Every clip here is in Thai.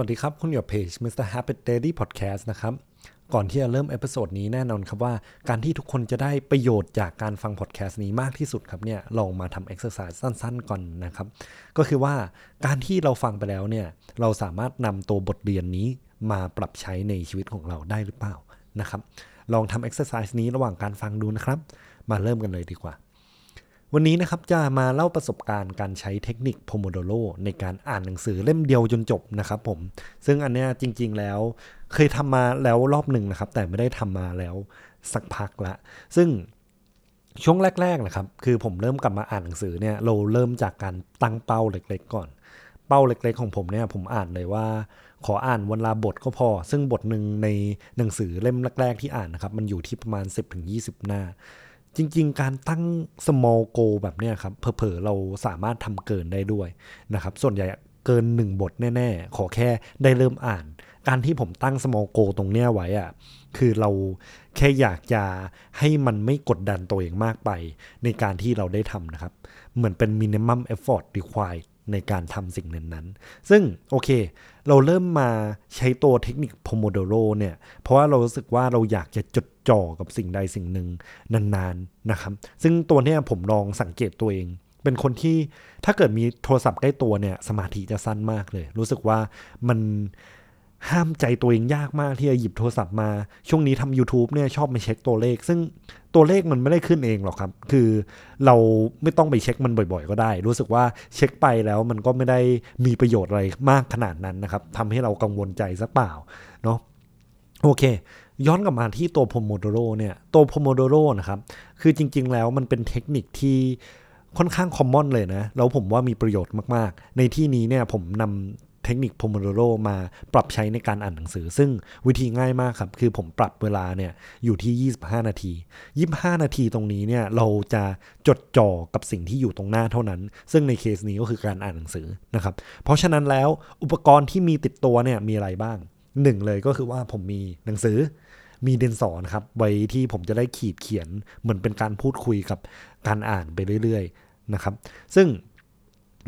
สวัสดีครับ คุณอยู่เพจ Mr. Habit Diary Podcast นะครับ ก่อนที่จะเริ่ม episode นี้แน่นอนครับว่าการที่ทุกคนจะได้ประโยชน์จากการฟังพอดแคสต์นี้มากที่สุดครับเนี่ยลองมาทำเอ็กซ์ไซส์สั้นๆก่อนนะครับ ก็คือว่าการที่เราฟังไปแล้วเนี่ยเราสามารถนำตัวบทเรียนนี้มาปรับใช้ในชีวิตของเราได้หรือเปล่านะครับ ลองทำเอ็กซ์ไซส์นี้ระหว่างการฟังดูนะครับ มาเริ่มกันเลยดีกว่า วันนี้นะครับจะมาเล่าประสบการณ์การใช้เทคนิค Pomodoroในการอ่านหนังสือเล่มเดียวจนจบนะครับผม ซึ่งอันเนี้ยจริง ๆ แล้วเคยทำมาแล้วรอบหนึ่งนะครับ แต่ไม่ได้ทำมาแล้วสักพักละ ซึ่งช่วงแรกๆนะครับ คือผมเริ่มกลับมาอ่านหนังสือเนี่ยเราเริ่มจากการตั้งเป้าเล็ก ๆ ก่อน เป้าเล็ก ๆ ของผมเนี่ยผมอ่านเลยว่า ขออ่านวันละบทก็พอ ซึ่งบทหนึ่งในหนังสือเล่มแรก ๆ ที่อ่านนะครับ มันอยู่ที่ประมาณ 10-20 หน้า จริง ๆ การตั้ง small goal แบบเนี้ยครับเผลอๆเราสามารถทำเกินได้ด้วยนะครับ ส่วนใหญ่เกิน 1 บทแน่ ๆ ขอแค่ได้เริ่มอ่าน การที่ผมตั้ง small goal ตรงเนี้ยไว้อะคือเราแค่อยากจะให้มันไม่กดดันตัวเองมากไป ในการที่เราได้ทำนะครับ เหมือนเป็น minimum effort required ในการทำสิ่งนั้นๆ ซึ่งโอเค เราเริ่มมาใช้ตัวเทคนิคพอมโอดโรเนี่ย เพราะว่าเรารู้สึกว่าเราอยากจะจดจ่อกับสิ่งใดสิ่งหนึ่งนานๆนะครับ ซึ่งตัวเนี้ยผมลองสังเกตตัวเอง เป็นคนที่ถ้าเกิดมีโทรศัพท์ใกล้ตัวเนี่ยสมาธิจะสั้นมากเลย รู้สึกว่ามัน ห้ามใจตัวเองยากมากที่จะหยิบโทรศัพท์มา ช่วงนี้ทำ YouTube เนี่ยชอบไปเช็คตัวเลข ซึ่งตัวเลขมันไม่ได้ขึ้นเองหรอกครับ คือเราไม่ต้องไปเช็คมันบ่อยๆ ก็ได้ รู้สึกว่าเช็คไปแล้วมันก็ไม่ได้มีประโยชน์อะไรมากขนาดนั้นนะครับทำให้เรากังวลใจสักเปล่าเนาะโอเค ย้อนกลับมาที่ตัว Pomodoro เนี่ยตัว Pomodoro นะครับ คือจริง ๆ แล้วมันเป็นเทคนิคที่ค่อนข้างคอมมอนเลยนะ แล้วผมว่ามีประโยชน์มาก ๆ ในที่นี้เนี่ยผมนำ เทคนิค Pomodoro มาปรับใช้ในการอ่านหนังสือ ซึ่งวิธีง่ายมากครับ คือผมปรับเวลาเนี่ยอยู่ที่ 25 นาที 25 นาทีตรงนี้เนี่ยเราจะจดจ่อกับสิ่งที่อยู่ตรงหน้าเท่านั้น ซึ่งในเคสนี้ก็คือการอ่านหนังสือนะครับ เพราะฉะนั้นแล้วอุปกรณ์ที่มีติดตัวเนี่ยมีอะไรบ้างหนึ่งเลยก็คือว่าผมมีหนังสือมีดินสอนครับ ไว้ที่ผมจะได้ขีดเขียนเหมือนเป็นการพูดคุยกับการอ่านไปเรื่อยๆนะครับ ซึ่ง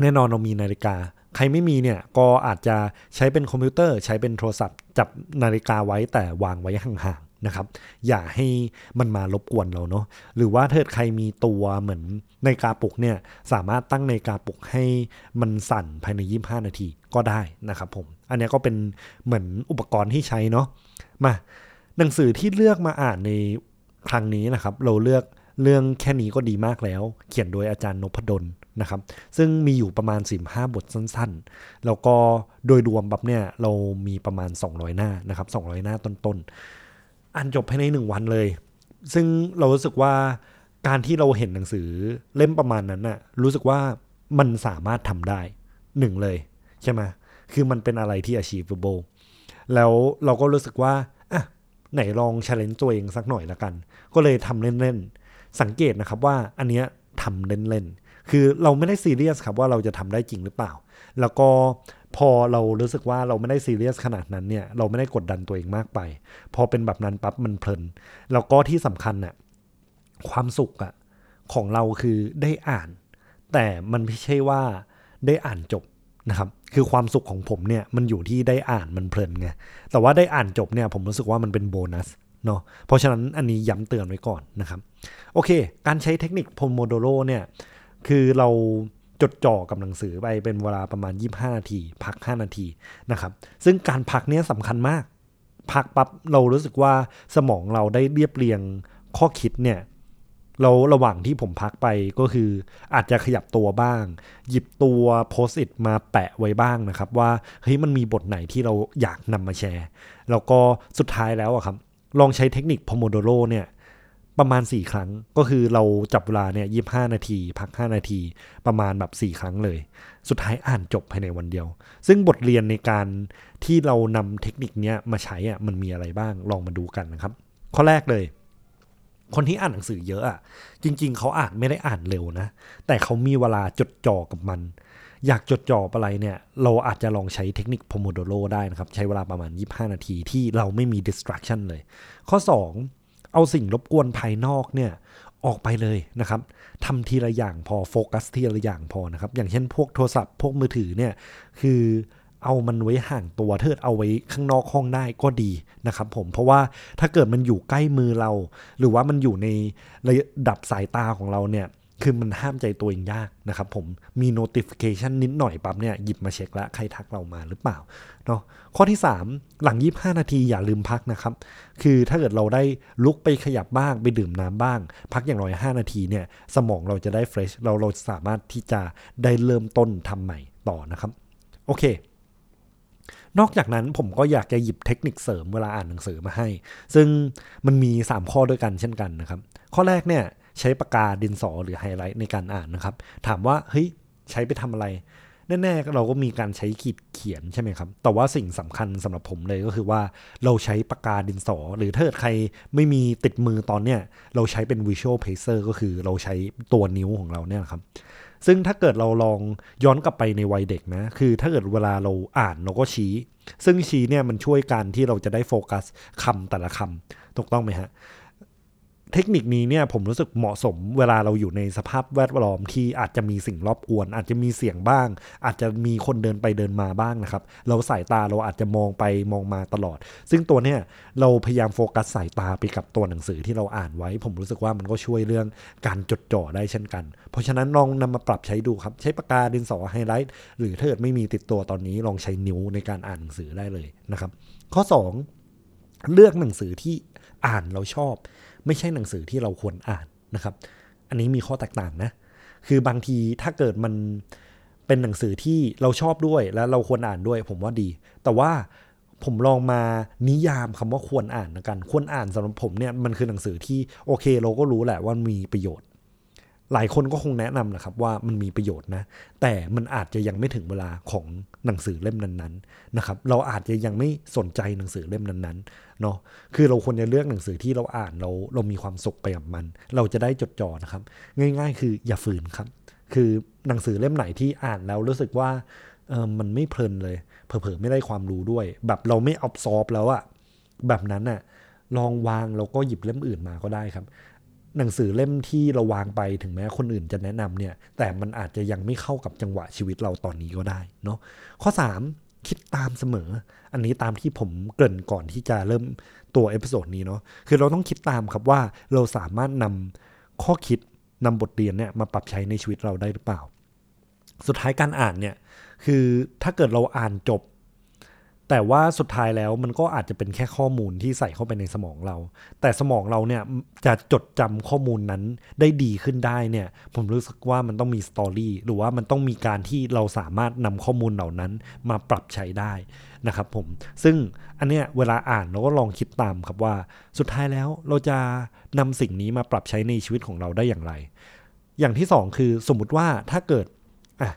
แน่นอนเรามีนาฬิกา ใครไม่มีเนี่ยก็อาจจะใช้เป็นคอมพิวเตอร์ ใช้เป็นโทรศัพท์ จับนาฬิกาไว้แต่วางไว้ห่างๆนะครับ อย่าให้มันมารบกวนเราเนาะหรือว่าถ้าใครมีตัวเหมือนนาฬิกาปลุกเนี่ยสามารถตั้งนาฬิกาปลุกให้มันสั่นภายใน 25 นาทีก็ได้นะครับผมอันนี้ก็เป็นเหมือนอุปกรณ์ที่ใช้เนาะมาหนังสือที่เลือกมาอ่านในครั้งนี้นะครับ เราเลือกเรื่องแค่นี้ก็ดีมากแล้ว เขียนโดยอาจารย์นพดล นะครับ ซึ่งมีอยู่ประมาณ 15 บทสั้นๆ แล้วก็โดยรวมแบบเนี่ยเรามีประมาณ 200 หน้านะครับ 200 หน้าต้นๆ อ่านจบภายใน 1 วันเลย ซึ่งเรารู้สึกว่าการที่เราเห็นหนังสือเล่มประมาณนั้นน่ะรู้สึกว่ามันสามารถทำได้หนึ่งเลยใช่ไหมคือมันเป็นอะไรที่ achievable แล้วเราก็รู้สึกว่าอะไหนลอง challenge ตัวเองสักหน่อยละกัน ก็เลยทำเล่นๆ สังเกตนะครับว่าอันเนี้ยทำเล่นๆ คือเราไม่ได้ซีเรียสครับว่าเราจะทำได้จริงหรือเปล่า แล้วก็พอเรารู้สึกว่าเราไม่ได้ซีเรียสขนาดนั้นเนี่ย เราไม่ได้กดดันตัวเองมากไป พอเป็นแบบนั้นปั๊บมันเพลิน แล้วก็ที่สำคัญน่ะความสุขอะของเราคือได้อ่าน แต่มันไม่ใช่ว่าได้อ่านจบนะครับคือความสุขของผมเนี่ยมันอยู่ที่ได้อ่านมันเพลินไงแต่ว่าได้อ่านจบเนี่ยผมรู้สึกว่ามันเป็นโบนัสเนาะเพราะฉะนั้นอันนี้ย้ำเตือนไว้ก่อนนะครับ โอเค การใช้เทคนิค Pomodoro เนี่ย คือเราจดจ่อกับหนังสือไปเป็นเวลาประมาณ 25 นาที พัก 5 นาทีนะครับ ซึ่งการพักเนี่ยสำคัญมาก พักปั๊บเรารู้สึกว่าสมองเราได้เรียบเรียงข้อคิดเนี่ยเราระหว่างที่ผมพักไปก็คืออาจจะขยับตัวบ้าง หยิบตัวโพสต์อิทมาแปะไว้บ้างนะครับ ว่าเฮ้ยมันมีบทไหนที่เราอยากนำมาแชร์ แล้วก็สุดท้ายแล้วอะครับ ลองใช้เทคนิค Pomodoro เนี่ย ประมาณ 4 ครั้ง ก็คือเราจับเวลาเนี่ยยีนาที พัก 5 นาที ประมาณแบบ 4 ครั้งเลย สุดท้ายอ่านจบภายในวันเดียว ซึ่งบทเรียนในการที่เรานำเทคนิคนี้มาใช้อะมันมีอะไรบ้างลองมาดูกันนะครับ ข้อแรกเลย คนที่อ่านหนังสือเยอะอะจริง ๆ เขาอ่านไม่ได้อ่านเร็วนะ แต่เขามีเวลาจดจ่อกับมันอยากจดจ่ออะไรเนี่ย เราอาจจะลองใช้เทคนิค Pomodoro ได้นะครับ ใช้เวลาประมาณ 25 นาทีที่เราไม่มี distraction เลย ข้อ 2 เอาสิ่งรบกวนภายนอกเนี่ยออกไปเลยนะครับทำทีละอย่างพอโฟกัสทีละอย่างพอนะครับอย่างเช่นพวกโทรศัพท์พวกมือถือเนี่ยคือเอามันไว้ห่างตัวเทิดเอาไว้ข้างนอกห้องได้ก็ดีนะครับผมเพราะว่าถ้าเกิดมันอยู่ใกล้มือเรา หรือว่ามันอยู่ในระดับสายตาของเราเนี่ย คือมันห้ามใจตัวเองยากนะครับผมมี notification นิดหน่อยปั๊บเนี่ย หยิบมาเช็คละใครทักเรามาหรือเปล่าเนาะข้อที่ 3 หลัง 25 นาทีอย่าลืมพักนะครับ คือถ้าเกิดเราได้ลุกไปขยับบ้างไปดื่มน้ำบ้าง พักอย่างน้อย 5 นาทีเนี่ย สมองเราจะได้ fresh เราเราสามารถที่จะได้เริ่มต้นทำใหม่ต่อนะครับ โอเคนอกจากนั้นผมก็อยากจะหยิบเทคนิคเสริมเวลาอ่านหนังสือมาให้ ซึ่งมันมี 3 ข้อด้วยกันเช่นกันนะครับ ข้อแรกเนี่ย ใช้ปากกาดินสอหรือไฮไลท์ในการอ่านนะครับ ถามว่าเฮ้ยใช้ไปทำอะไร แน่ๆเราก็มีการใช้ขีดเขียนใช่ไหมครับ แต่ว่าสิ่งสำคัญสำหรับผมเลยก็คือว่าเราใช้ปากกาดินสอ หรือถ้าเกิดใครไม่มีติดมือตอนเนี้ยเราใช้เป็น visual pacer ก็คือเราใช้ตัวนิ้วของเราเนี่ยครับซึ่งถ้าเกิดเราลองย้อนกลับไปในวัยเด็กนะ คือถ้าเกิดเวลาเราอ่านเราก็ชี้ ซึ่งชี้เนี่ยมันช่วยการที่เราจะได้โฟกัสคำแต่ละคำถูกต้องไหมฮะ เทคนิคนี้เนี่ยผมรู้สึกเหมาะสมเวลาเราอยู่ในสภาพแวดล้อมที่อาจจะมีสิ่งรอบกวน อาจจะมีเสียงบ้าง อาจจะมีคนเดินไปเดินมาบ้างนะครับ เราสายตาเราอาจจะมองไปมองมาตลอด ซึ่งตัวเนี่ยเราพยายามโฟกัสสายตาไปกับตัวหนังสือที่เราอ่านไว้ ผมรู้สึกว่ามันก็ช่วยเรื่องการจดจ่อได้เช่นกัน เพราะฉะนั้นลองนำมาปรับใช้ดูครับ ใช้ปากกาดินสอไฮไลท์หรือถ้าเกิดไม่มีติดตัวตอนนี้ลองใช้นิ้วในการอ่านหนังสือได้เลยนะครับ ข้อ 2 เลือกหนังสือที่อ่านเราชอบ ไม่ใช่หนังสือที่เราควรอ่านนะครับ อันนี้มีข้อแตกต่างนะ คือบางทีถ้าเกิดมันเป็นหนังสือที่เราชอบด้วยและเราควรอ่านด้วย ผมว่าดี แต่ว่าผมลองมานิยามคำว่าควรอ่านนะกัน ควรอ่านสำหรับผมเนี่ยมันคือหนังสือที่โอเค เราก็รู้แหละว่ามีประโยชน์ หลายคนก็คงแนะนำนะครับว่ามันมีประโยชน์นะ แต่มันอาจจะยังไม่ถึงเวลาของหนังสือเล่มนั้นๆนะครับ เราอาจจะยังไม่สนใจหนังสือเล่มนั้นๆเนาะคือเราควรจะเลือกหนังสือที่เราอ่านเราเรามีความสุขไปกับมัน เราจะได้จดจ่อนะครับ ง่าย ๆ คืออย่าฝืนครับ คือหนังสือเล่มไหนที่อ่านแล้วรู้สึกว่าเออมันไม่เพลินเลยเผลอๆไม่ได้ความรู้ด้วย แบบเราไม่อับซอบแล้วอะแบบนั้นอะลองวางแล้วก็หยิบเล่มอื่นมาก็ได้ครับ หนังสือเล่มที่เราวางไปถึงแม้คนอื่นจะแนะนำเนี่ย แต่มันอาจจะยังไม่เข้ากับจังหวะชีวิตเราตอนนี้ก็ได้เนาะข้อ 3 คิดตามเสมอ อันนี้ตามที่ผมเกริ่นก่อนที่จะเริ่มตัว episode นี้เนาะคือเราต้องคิดตามครับว่าเราสามารถนำข้อคิดนำบทเรียนเนี่ยมาปรับใช้ในชีวิตเราได้หรือเปล่า สุดท้ายการอ่านเนี่ยคือถ้าเกิดเราอ่านจบ แต่ว่าสุดท้ายแล้วมันก็อาจจะเป็นแค่ข้อมูลที่ใส่เข้าไปในสมองเรา แต่สมองเราเนี่ยจะจดจำข้อมูลนั้นได้ดีขึ้นได้เนี่ย ผมรู้สึกว่ามันต้องมีสตอรี่หรือว่ามันต้องมีการที่เราสามารถนำข้อมูลเหล่านั้นมาปรับใช้ได้นะครับผม ซึ่งอันเนี้ยเวลาอ่านเราก็ลองคิดตามครับว่า สุดท้ายแล้วเราจะนำสิ่งนี้มาปรับใช้ในชีวิตของเราได้อย่างไร อย่างที่สองคือสมมุติว่าถ้าเกิดอะ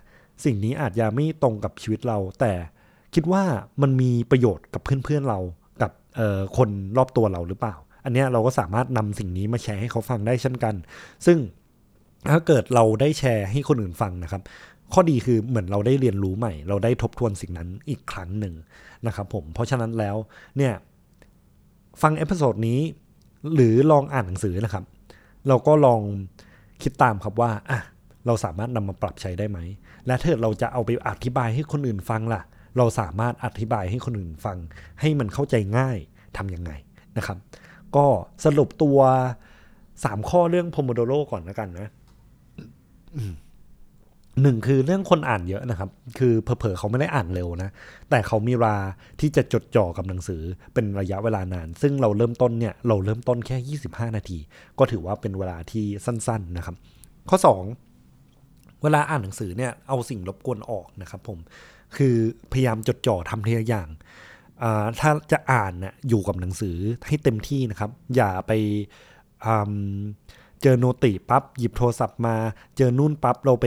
สิ่งนี้อาจจะไม่ตรงกับชีวิตเราแต่ คิดว่ามันมีประโยชน์กับเพื่อนๆเรากับคนรอบตัวเราหรือเปล่า อันนี้เราก็สามารถนำสิ่งนี้มาแชร์ให้เขาฟังได้เช่นกัน ซึ่งถ้าเกิดเราได้แชร์ให้คนอื่นฟังนะครับ ข้อดีคือเหมือนเราได้เรียนรู้ใหม่ เราได้ทบทวนสิ่งนั้นอีกครั้งหนึ่งนะครับผมเพราะฉะนั้นแล้วเนี่ยฟัง episode นี้หรือลองอ่านหนังสือนะครับ เราก็ลองคิดตามครับว่าอะเราสามารถนำมาปรับใช้ได้ไหม และถ้าเราจะเอาไปอธิบายให้คนอื่นฟังล่ะ เราสามารถอธิบายให้คนอื่นฟัง ให้มันเข้าใจง่ายทำยังไงนะครับ ก็สรุปตัวสามข้อเรื่องโพโมโดโรก่อนแล้วกันนะหนึ่งคือเรื่องคนอ่านเยอะนะครับ คือเผลอๆเขาไม่ได้อ่านเร็วนะ แต่เขามีเวลาที่จะจดจ่อกับหนังสือเป็นระยะเวลานาน ซึ่งเราเริ่มต้นเนี่ยเราเริ่มต้นแค่ 25 นาที ก็ถือว่าเป็นเวลาที่สั้น ๆนะครับ ข้อ 2 เวลาอ่านหนังสือเนี่ยเอาสิ่งรบกวนออกนะครับผมคือพยายามจดจ่อทำทีละอย่างถ้าจะอ่านนะอยู่กับหนังสือให้เต็มที่นะครับ อย่าไปเจอโนติปับ๊บหยิบโทรศัพท์มา เจอนู่นปับ๊บเราไป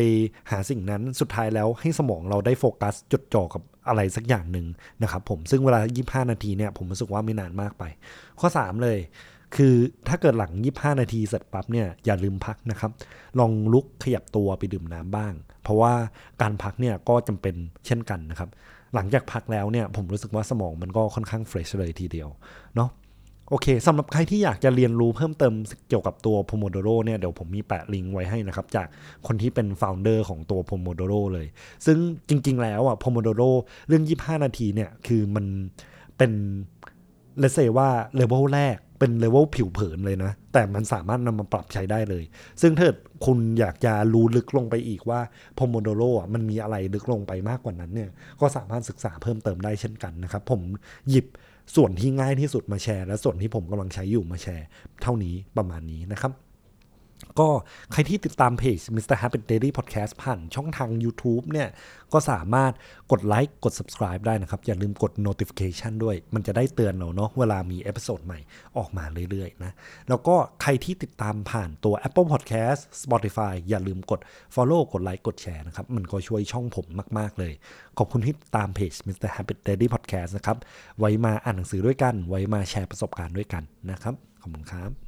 หาสิ่งนั้นสุดท้ายแล้วให้สมองเราได้โฟกัส จดจ่อกับอะไรสักอย่างหนึ่งนะครับผมซึ่งเวลา 25 นาทีเนี่ยผมรู้สึกว่าไม่นานมากไป ข้อ 3 เลย คือถ้าเกิดหลัง 25 นาทีเสร็จปั๊บเนี่ยอย่าลืมพักนะครับ ลองลุกขยับตัวไปดื่มน้ำบ้าง เพราะว่าการพักเนี่ยก็จำเป็นเช่นกันนะครับ หลังจากพักแล้วเนี่ยผมรู้สึกว่าสมองมันก็ค่อนข้าง fresh เลยทีเดียวเนาะโอเคสำหรับใครที่อยากจะเรียนรู้เพิ่มเติมเกี่ยวกับตัว Pomodoro เนี่ยเดี๋ยวผมมีแปะลิงก์ไว้ให้นะครับ จากคนที่เป็น founder ของตัว Pomodoro เลย ซึ่งจริง ๆ แล้วอะ Pomodoro เรื่อง 25 นาทีเนี่ยคือมันเป็นเรียกว่า level แรก เป็น level ผิวเผินเลยนะ แต่มันสามารถนำมาปรับใช้ได้เลย ซึ่งถ้าคุณอยากจะรู้ลึกลงไปอีกว่า Pomodoro อะมันมีอะไรลึกลงไปมากกว่านั้นเนี่ย ก็สามารถศึกษาเพิ่มเติมได้เช่นกันนะครับ ผมหยิบส่วนที่ง่ายที่สุดมาแชร์ และส่วนที่ผมกำลังใช้อยู่มาแชร์ เท่านี้ประมาณนี้นะครับ ก็ใครที่ติดตามเพจ Mr. Habit Diary Podcast ผ่านช่องทาง YouTube เนี่ย ก็สามารถกดไลค์กด subscribe ได้นะครับ อย่าลืมกด notification ด้วย มันจะได้เตือนเราเนาะเวลามี episode ใหม่ออกมาเรื่อยๆนะ แล้วก็ใครที่ติดตามผ่านตัว Apple Podcast Spotify อย่าลืมกด follow กดไลค์กดแชร์นะครับ มันก็ช่วยช่องผมมาก ๆ เลย ขอบคุณที่ติดตามเพจ Mr. Happy Daily Podcast นะครับ ไว้มาอ่านหนังสือด้วยกัน ไว้มาแชร์ประสบการณ์ด้วยกันนะครับ ขอบคุณครับ